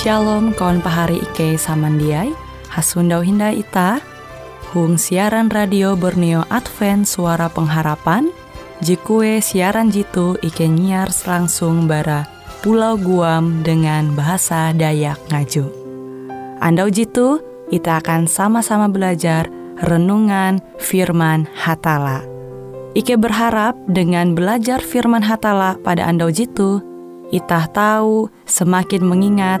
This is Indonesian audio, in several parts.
Shalom kawan pahari Ike samandiai. Hasundau Hinda Ita. Hung siaran radio Borneo Advent Suara Pengharapan. Jikue siaran jitu Ike nyiar langsung bara Pulau Guam dengan bahasa Dayak Ngaju Andau jitu kita akan sama-sama belajar renungan firman Hatala. Ike berharap dengan belajar firman Hatala pada Andau jitu Itah tahu semakin mengingat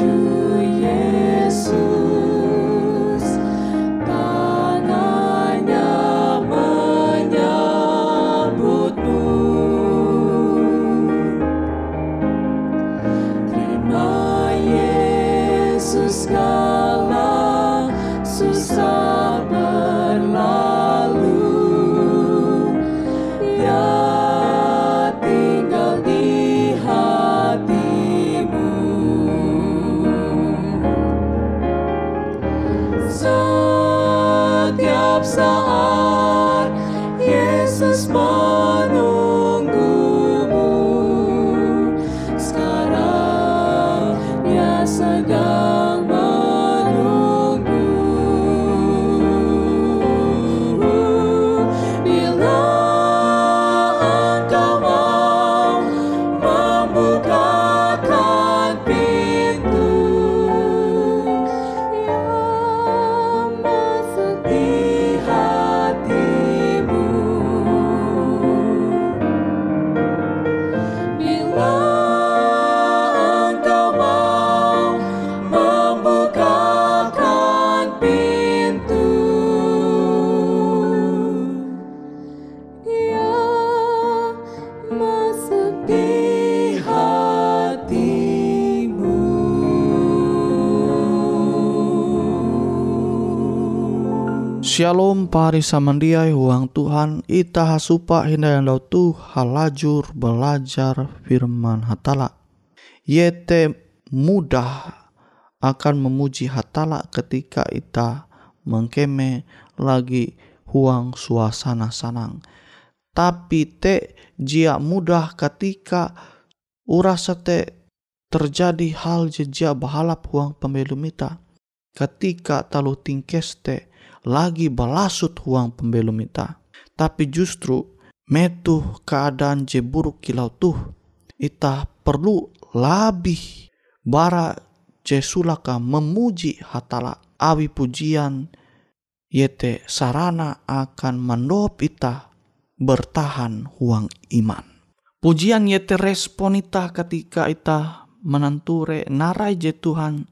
Shalom pari samandiai huang Tuhan ita hasupa yang dau tu halajur belajar firman hatala. Yete mudah akan memuji hatala ketika ita mengkeme lagi huang suasana sanang. Tapi te jia mudah ketika urasa te terjadi hal jejak bahalap huang pembelum ita. Ketika talu tingkeste lagi balasut huang pembelum ita. Tapi justru metu keadaan je buruk kilau tuh ita perlu lebih bara je sulaka memuji hatala awi pujian yete sarana akan mandop ita bertahan huang iman. Pujian yete respon ita ketika ita menanture narai je Tuhan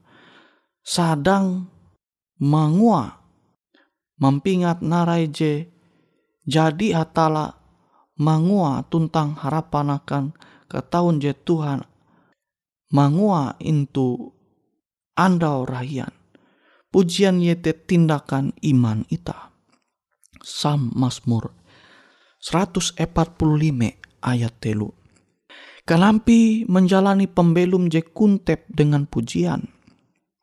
sadang mangua mempingat narai je jadi hatala mangua tuntang harapan akan ke tahun je Tuhan mangua into andau rahian. Pujian yete tindakan iman ita. Sam Mazmur 145 ayat telu. Kalampi menjalani pembelum je kuntep dengan pujian.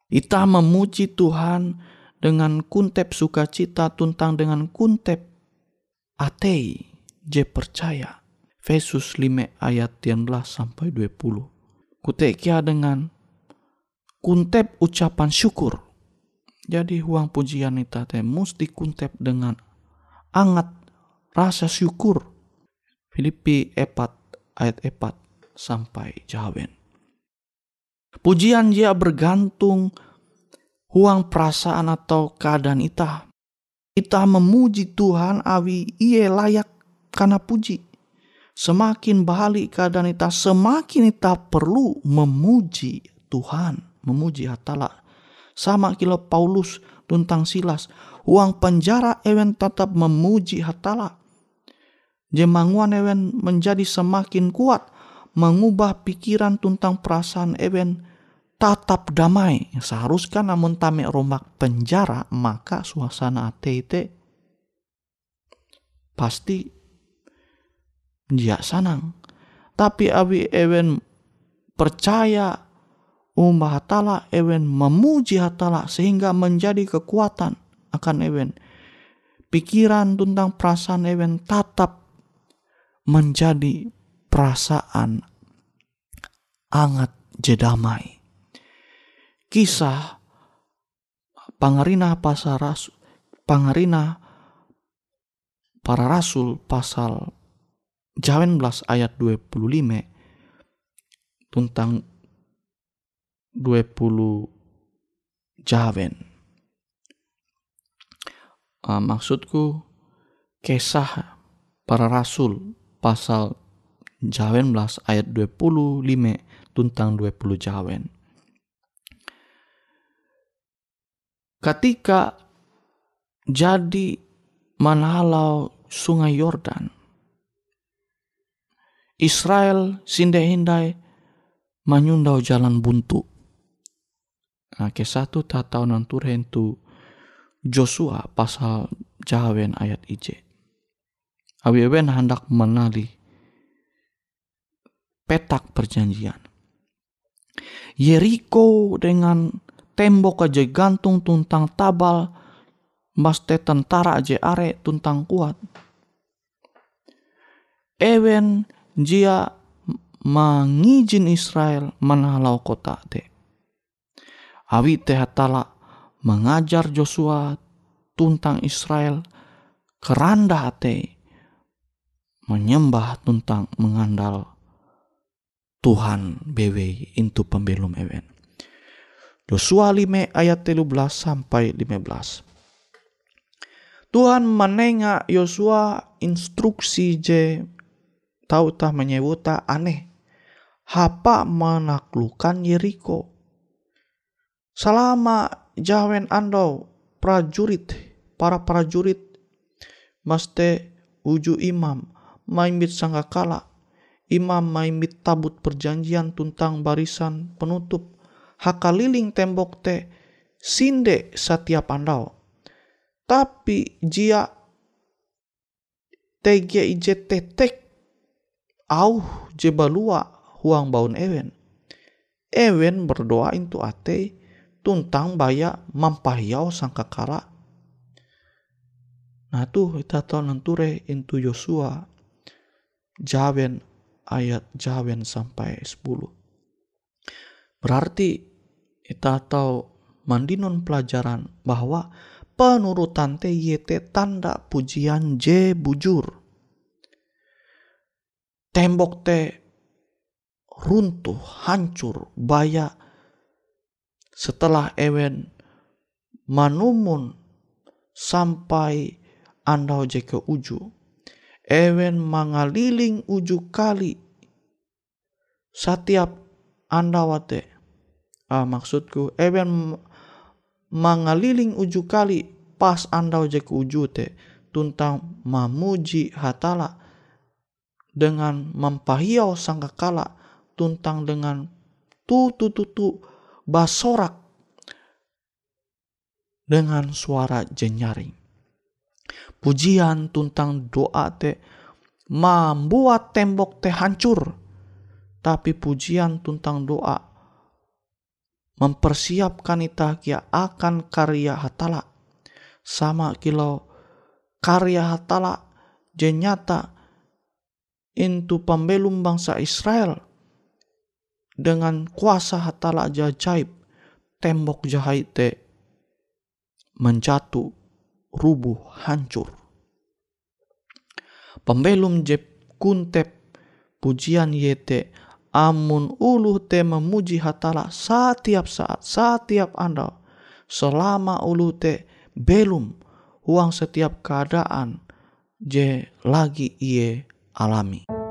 Ita memuji Tuhan dengan kuntep sukacita tuntang dengan kuntep atei je percaya. Efesus 5 ayat 11 sampai 20 kutekia dengan kuntep ucapan syukur. Jadi huang pujian itu teh mesti kuntep dengan angat rasa syukur. Filipi 4 ayat 4 sampai jawen. Pujian dia bergantung huang perasaan atau keadaan ita. Ita memuji Tuhan awi ia layak karena puji. Semakin balik keadaan kita, semakin kita perlu memuji Tuhan, memuji Hatala. Sama kilo Paulus tentang Silas, uang penjara ewen tetap memuji Hatala. Jemanguan ewen menjadi semakin kuat, mengubah pikiran tentang perasaan ewen tatap damai. Seharusnya namun tame romak penjara, maka suasana ate pasti dia sanang. Tapi abi ewen percaya umbah hatala ewen memuji hatala sehingga menjadi kekuatan akan ewen. Pikiran tentang perasaan ewen tetap menjadi perasaan angat jedamai. Kisah pangarina pasal rasul, pangarina para rasul pasal Jawen belas ayat 25 tentang 20 Jawen. Uh, maksudku kisah para rasul pasal Jawen belas ayat 25 tentang 20 Jawen. Ketika jadi manhalau sungai Yordan, Israel sindai-hindai menyundau jalan buntu. Nah, ke satu tatau nantur hentu Joshua pasal jawen ayat IJ. Awi-awen hendak menali petak perjanjian. Yeriko dengan tembok aja gantung tuntang tabal, maste tentara aja are tuntang kuat. Ewen jia mangijin Israel manalau kota te. Awi te hatala mengajar Joshua tuntang Israel keranda te menyembah tuntang mengandal Tuhan bewe intu pembelum ewen. Joshua 5 ayat 13 sampai 15. Tuhan menengah Yosua instruksi je tahu tah menyebutah aneh. Hapa menaklukkan Yeriko. Selama jawen andau prajurit, para prajurit, maste uju imam, maimbit kala, imam maimbit tabut perjanjian tuntang barisan penutup, hakaliling tembok te, sinde setiap andau. Tapi jia TGIJ tetek au jebalua huang baun ewen. Ewen berdoa itu ate tuntang baya mampahiyau sangkakala. Nah tuh kita tahu nanture itu Yosua jawen ayat jawen sampai 10. Berarti kita tahu mandinon pelajaran bahwa penurutan te yete tanda pujian je bujur tembok teh runtuh, hancur, baya setelah ewen manumun sampai andau je ke uju. ewen mangaliling uju kali setiap anda ah, maksudku ewen mangaliling uju kali pas anda ojek uju te tuntang mamuji hatala dengan mempahiau sangkakala tuntang dengan tu tu tu tu basorak dengan suara jenyaring. Pujian tuntang doa te membuat tembok te hancur. Tapi pujian tuntang doa mempersiapkan ita kia akan karya hatala. Sama kilo karya hatala jenyata into pembelum bangsa Israel dengan kuasa hatala jajaib tembok jahit te menjatuh, rubuh, hancur. Pembelum jep kuntep pujian yete amun ulu te memuji hatala setiap saat, setiap anda. Selama ulu te belum uang setiap keadaan je lagi iye alami.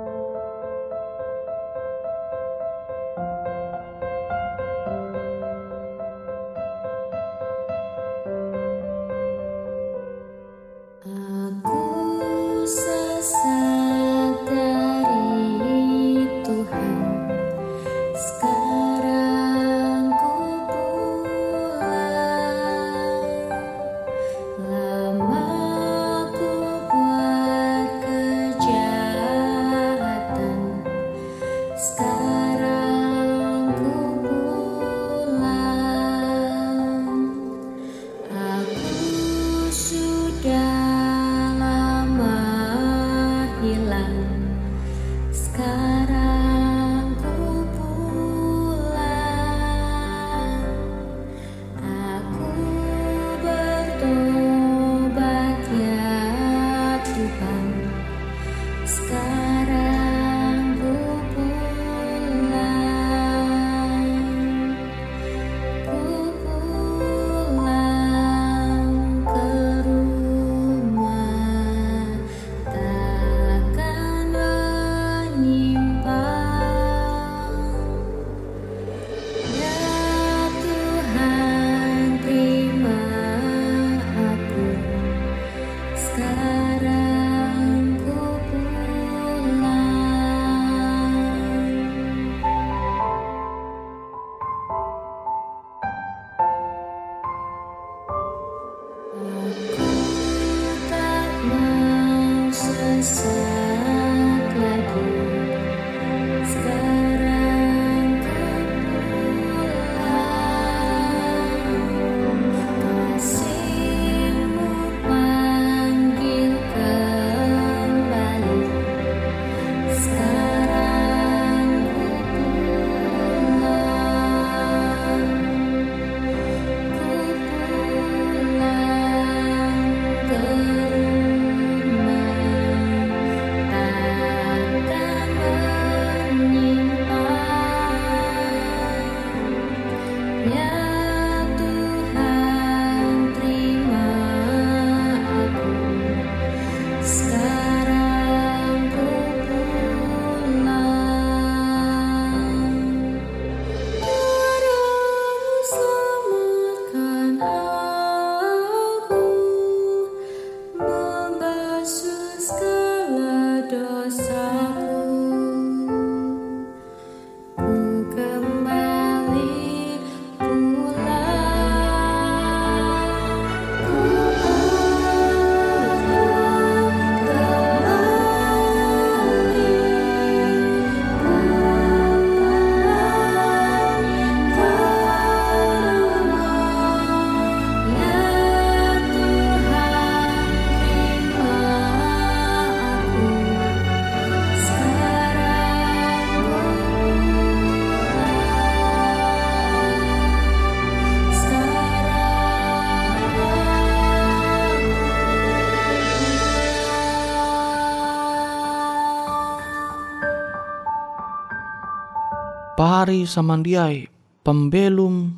Pari samandiai pembelum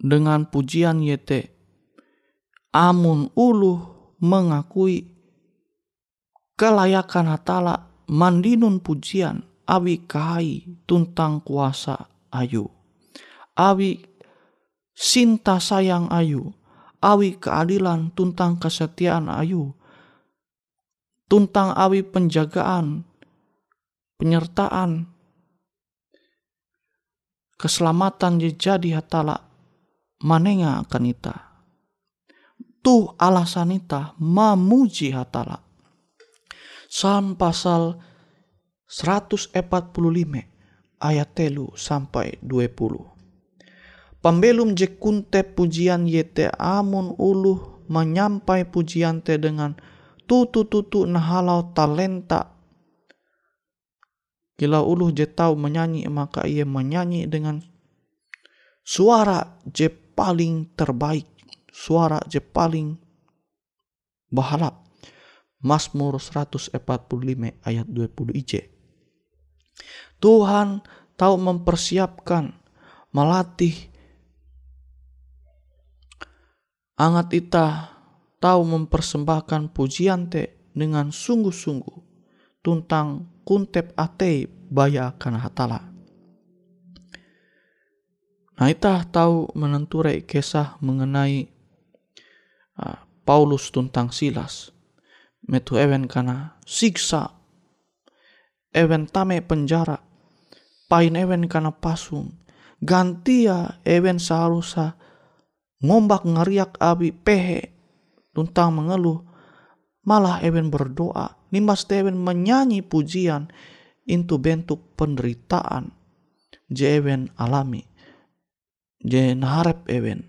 dengan pujian yete amun ulu mengakui kelayakan hatala mandinun pujian awi kai tuntang kuasa ayu. Awi sinta sayang ayu. Awi keadilan tuntang kesetiaan ayu. Tuntang awi penjagaan, penyertaan, keselamatan jadi hatala manenga akan ita. Tuh alasan ita mamuji hatala. Sam pasal 145 ayat telu sampai 20. Pembelum je kunte pujian yete amun uluh menyampai pujian te dengan tutu-tutu nahalau talenta. Gila uluh je tahu menyanyi maka ia menyanyi dengan suara je paling terbaik. Suara je paling bahalap. Mazmur 145 ayat 20 ije. Tuhan tahu mempersiapkan, melatih Angat ita tahu mempersembahkan pujian te dengan sungguh-sungguh tuntang kuntep ate baya akan hatala. Nah ita tahu menenturai kisah mengenai uh, Paulus tuntang Silas. Metu ewen kana siksa. Ewen tame penjara. Pain ewen kana pasung. Gantia ewen seharusnya ngombak ngariak abi pehe tuntang mengeluh malah ewen berdoa nimas ewen menyanyi pujian itu bentuk penderitaan je ewen alami je naharep ewen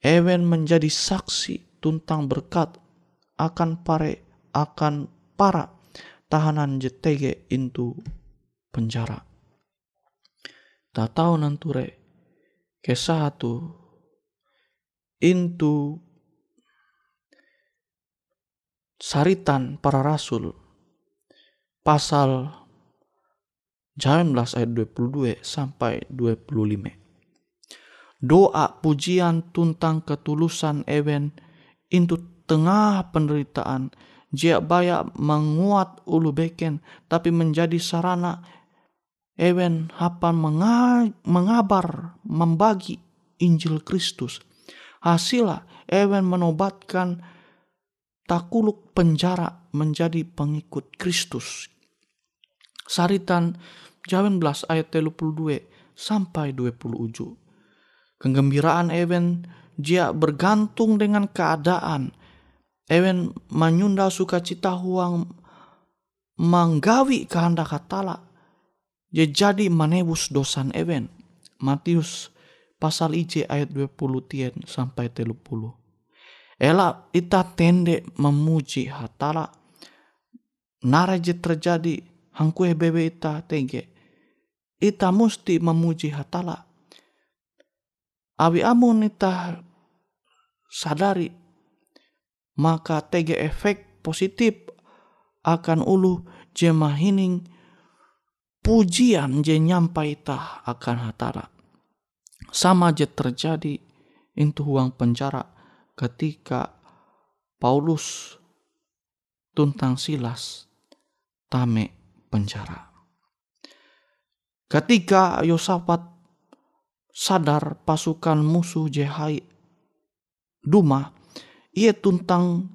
ewen menjadi saksi tuntang berkat akan pare akan para tahanan JTG itu penjara. Tak tahu nanture ke satu into saritan para rasul pasal 19 ayat 22 sampai 25. Doa pujian tuntang ketulusan ewen into tengah penderitaan jia baya menguat ulu beken tapi menjadi sarana Ewen hapan mengabar, membagi Injil Kristus. Hasilnya Ewen menobatkan takuluk penjara menjadi pengikut Kristus. Saritan 19 ayat 32 sampai 27. Kegembiraan Ewen dia bergantung dengan keadaan. Ewen menyunda sukacita huang menggawi kehendak hatala Je jadi manebus dosan ewen. Matius pasal IJ ayat 20 tien sampai 30. Ela ita tende memuji hatala. Nara je terjadi hangkue bebe ita tege. Ita musti memuji hatala. Abi amun ita sadari maka tege efek positif akan ulu jemahining pujian je nyampai tah akan hatara. Sama je terjadi itu uang penjara ketika Paulus tuntang Silas tame penjara. Ketika Yosafat sadar pasukan musuh Jehai Duma, ia tuntang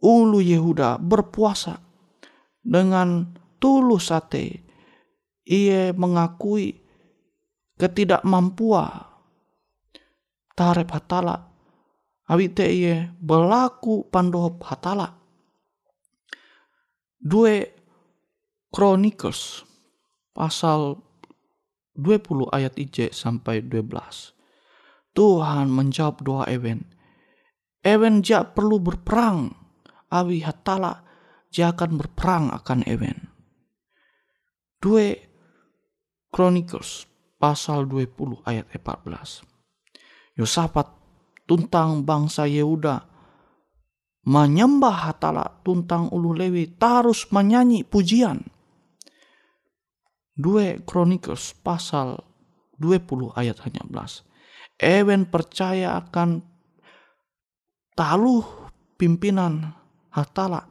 ulu Yehuda berpuasa dengan tulus sate. Ia mengakui ketidakmampuan tarep hatala. Awite ia berlaku pandohop hatala. Dua Chronicles pasal 20 ayat IJ sampai 12. Tuhan menjawab doa Ewen. Ewen jak perlu berperang. Awi hatala dia akan berperang akan Ewen. 2 Chronicles pasal 20 ayat 14. Yosafat tuntang bangsa Yehuda menyembah hatala tuntang ulu lewi tarus menyanyi pujian. 2 Chronicles pasal 20 ayat 11. Ewen percaya akan taluh pimpinan hatala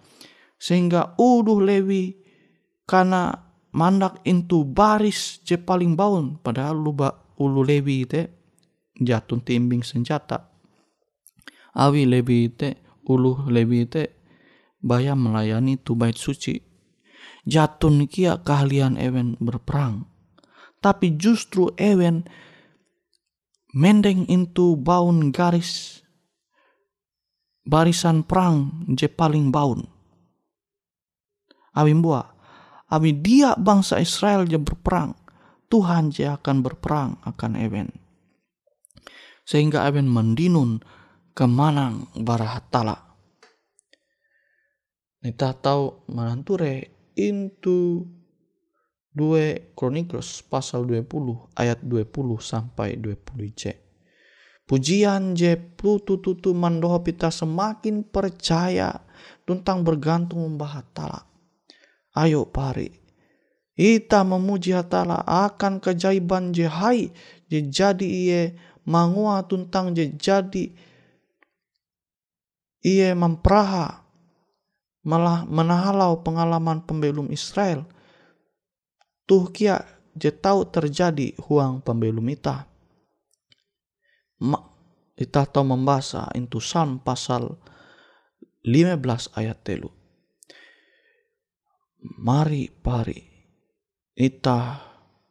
sehingga uduh lewi karena mandak intu baris je paling baun padahal ulu lewi te jatun timbing senjata awi lewi te ulu lewi te baya melayani tu bait suci jatun kia keahlian ewen berperang tapi justru ewen mendeng itu baun garis barisan perang je paling baun. Awi mbua, awi dia bangsa Israel je berperang, Tuhan je akan berperang akan ewen. Sehingga ewen mendinun kemanang barahatala. Nita tahu mananture into 2 Chronicles pasal 20 ayat 20 sampai 20 c. Pujian je tutu tutu mandoho pita semakin percaya tentang bergantung membah hatala. Ayo pari. Ita memuji hatala akan kejaiban je hai je jadi iye mangua tentang je jadi iye memperaha malah menahalau pengalaman pembelum Israel tuh kia je tahu terjadi huang pembelum ita. Ma, ita tahu membaca itu Psalm pasal 15 ayat telu. Mari pari ita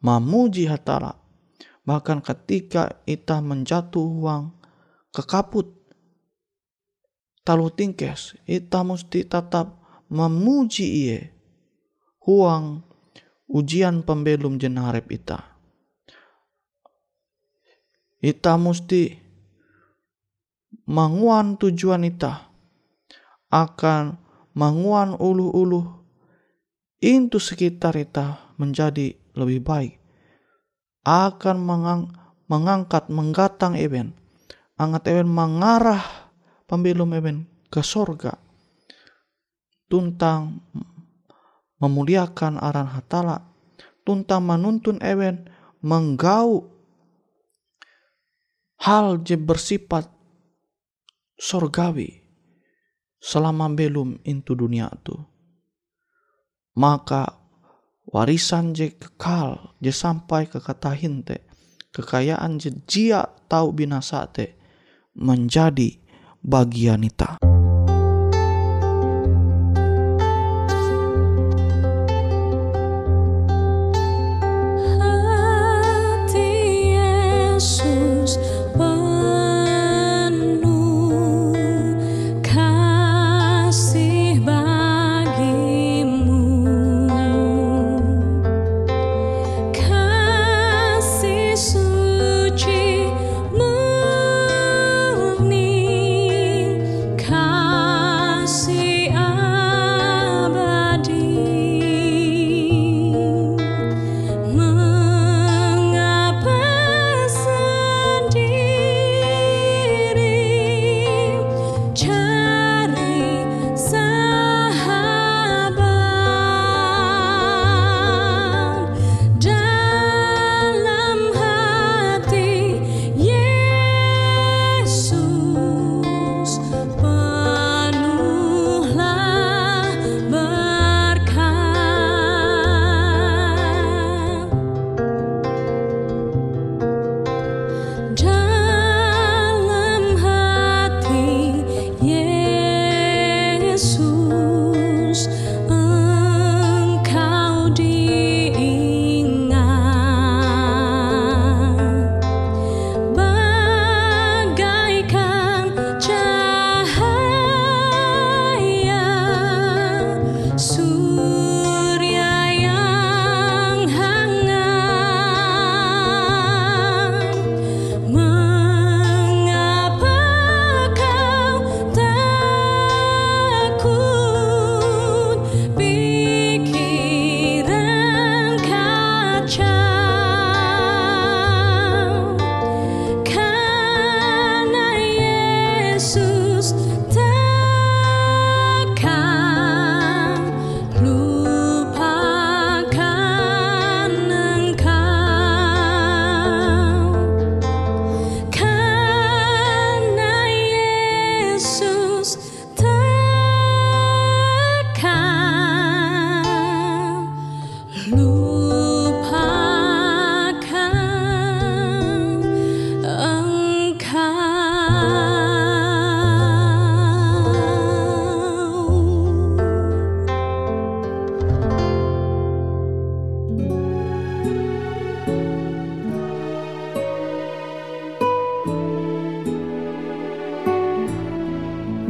memuji hatala bahkan ketika ita menjatuh uang ke kaput talu tingkes ita mesti tetap memuji iye huang ujian pembelum jenarep ita. Ita mesti manguan tujuan ita akan manguan ulu-ulu itu sekitar ita menjadi lebih baik akan mengang, mengangkat menggatang eben. Angat eben mengarah pembelum eben ke sorga. Tuntang memuliakan aran hatala. Tuntang menuntun ewen menggau hal je bersifat sorgawi selama belum into dunia itu maka warisan je kekal je sampai ke kata hinte kekayaan je jia tahu binasa te menjadi bagian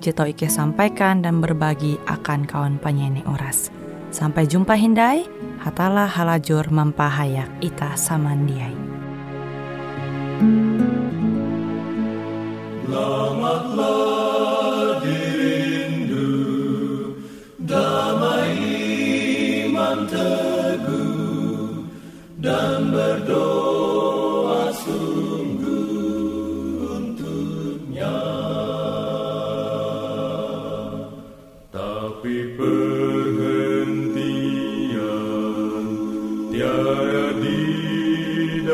Jito Ike sampaikan dan berbagi akan kawan penyanyi oras. Sampai jumpa Hindai, hatalah halajur mempahayak ita samandiai. Selamatlah dirindu, damai iman teguh, dan berdoa tiada didapat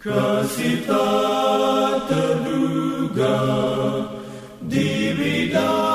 Kasih tak terduga di bidari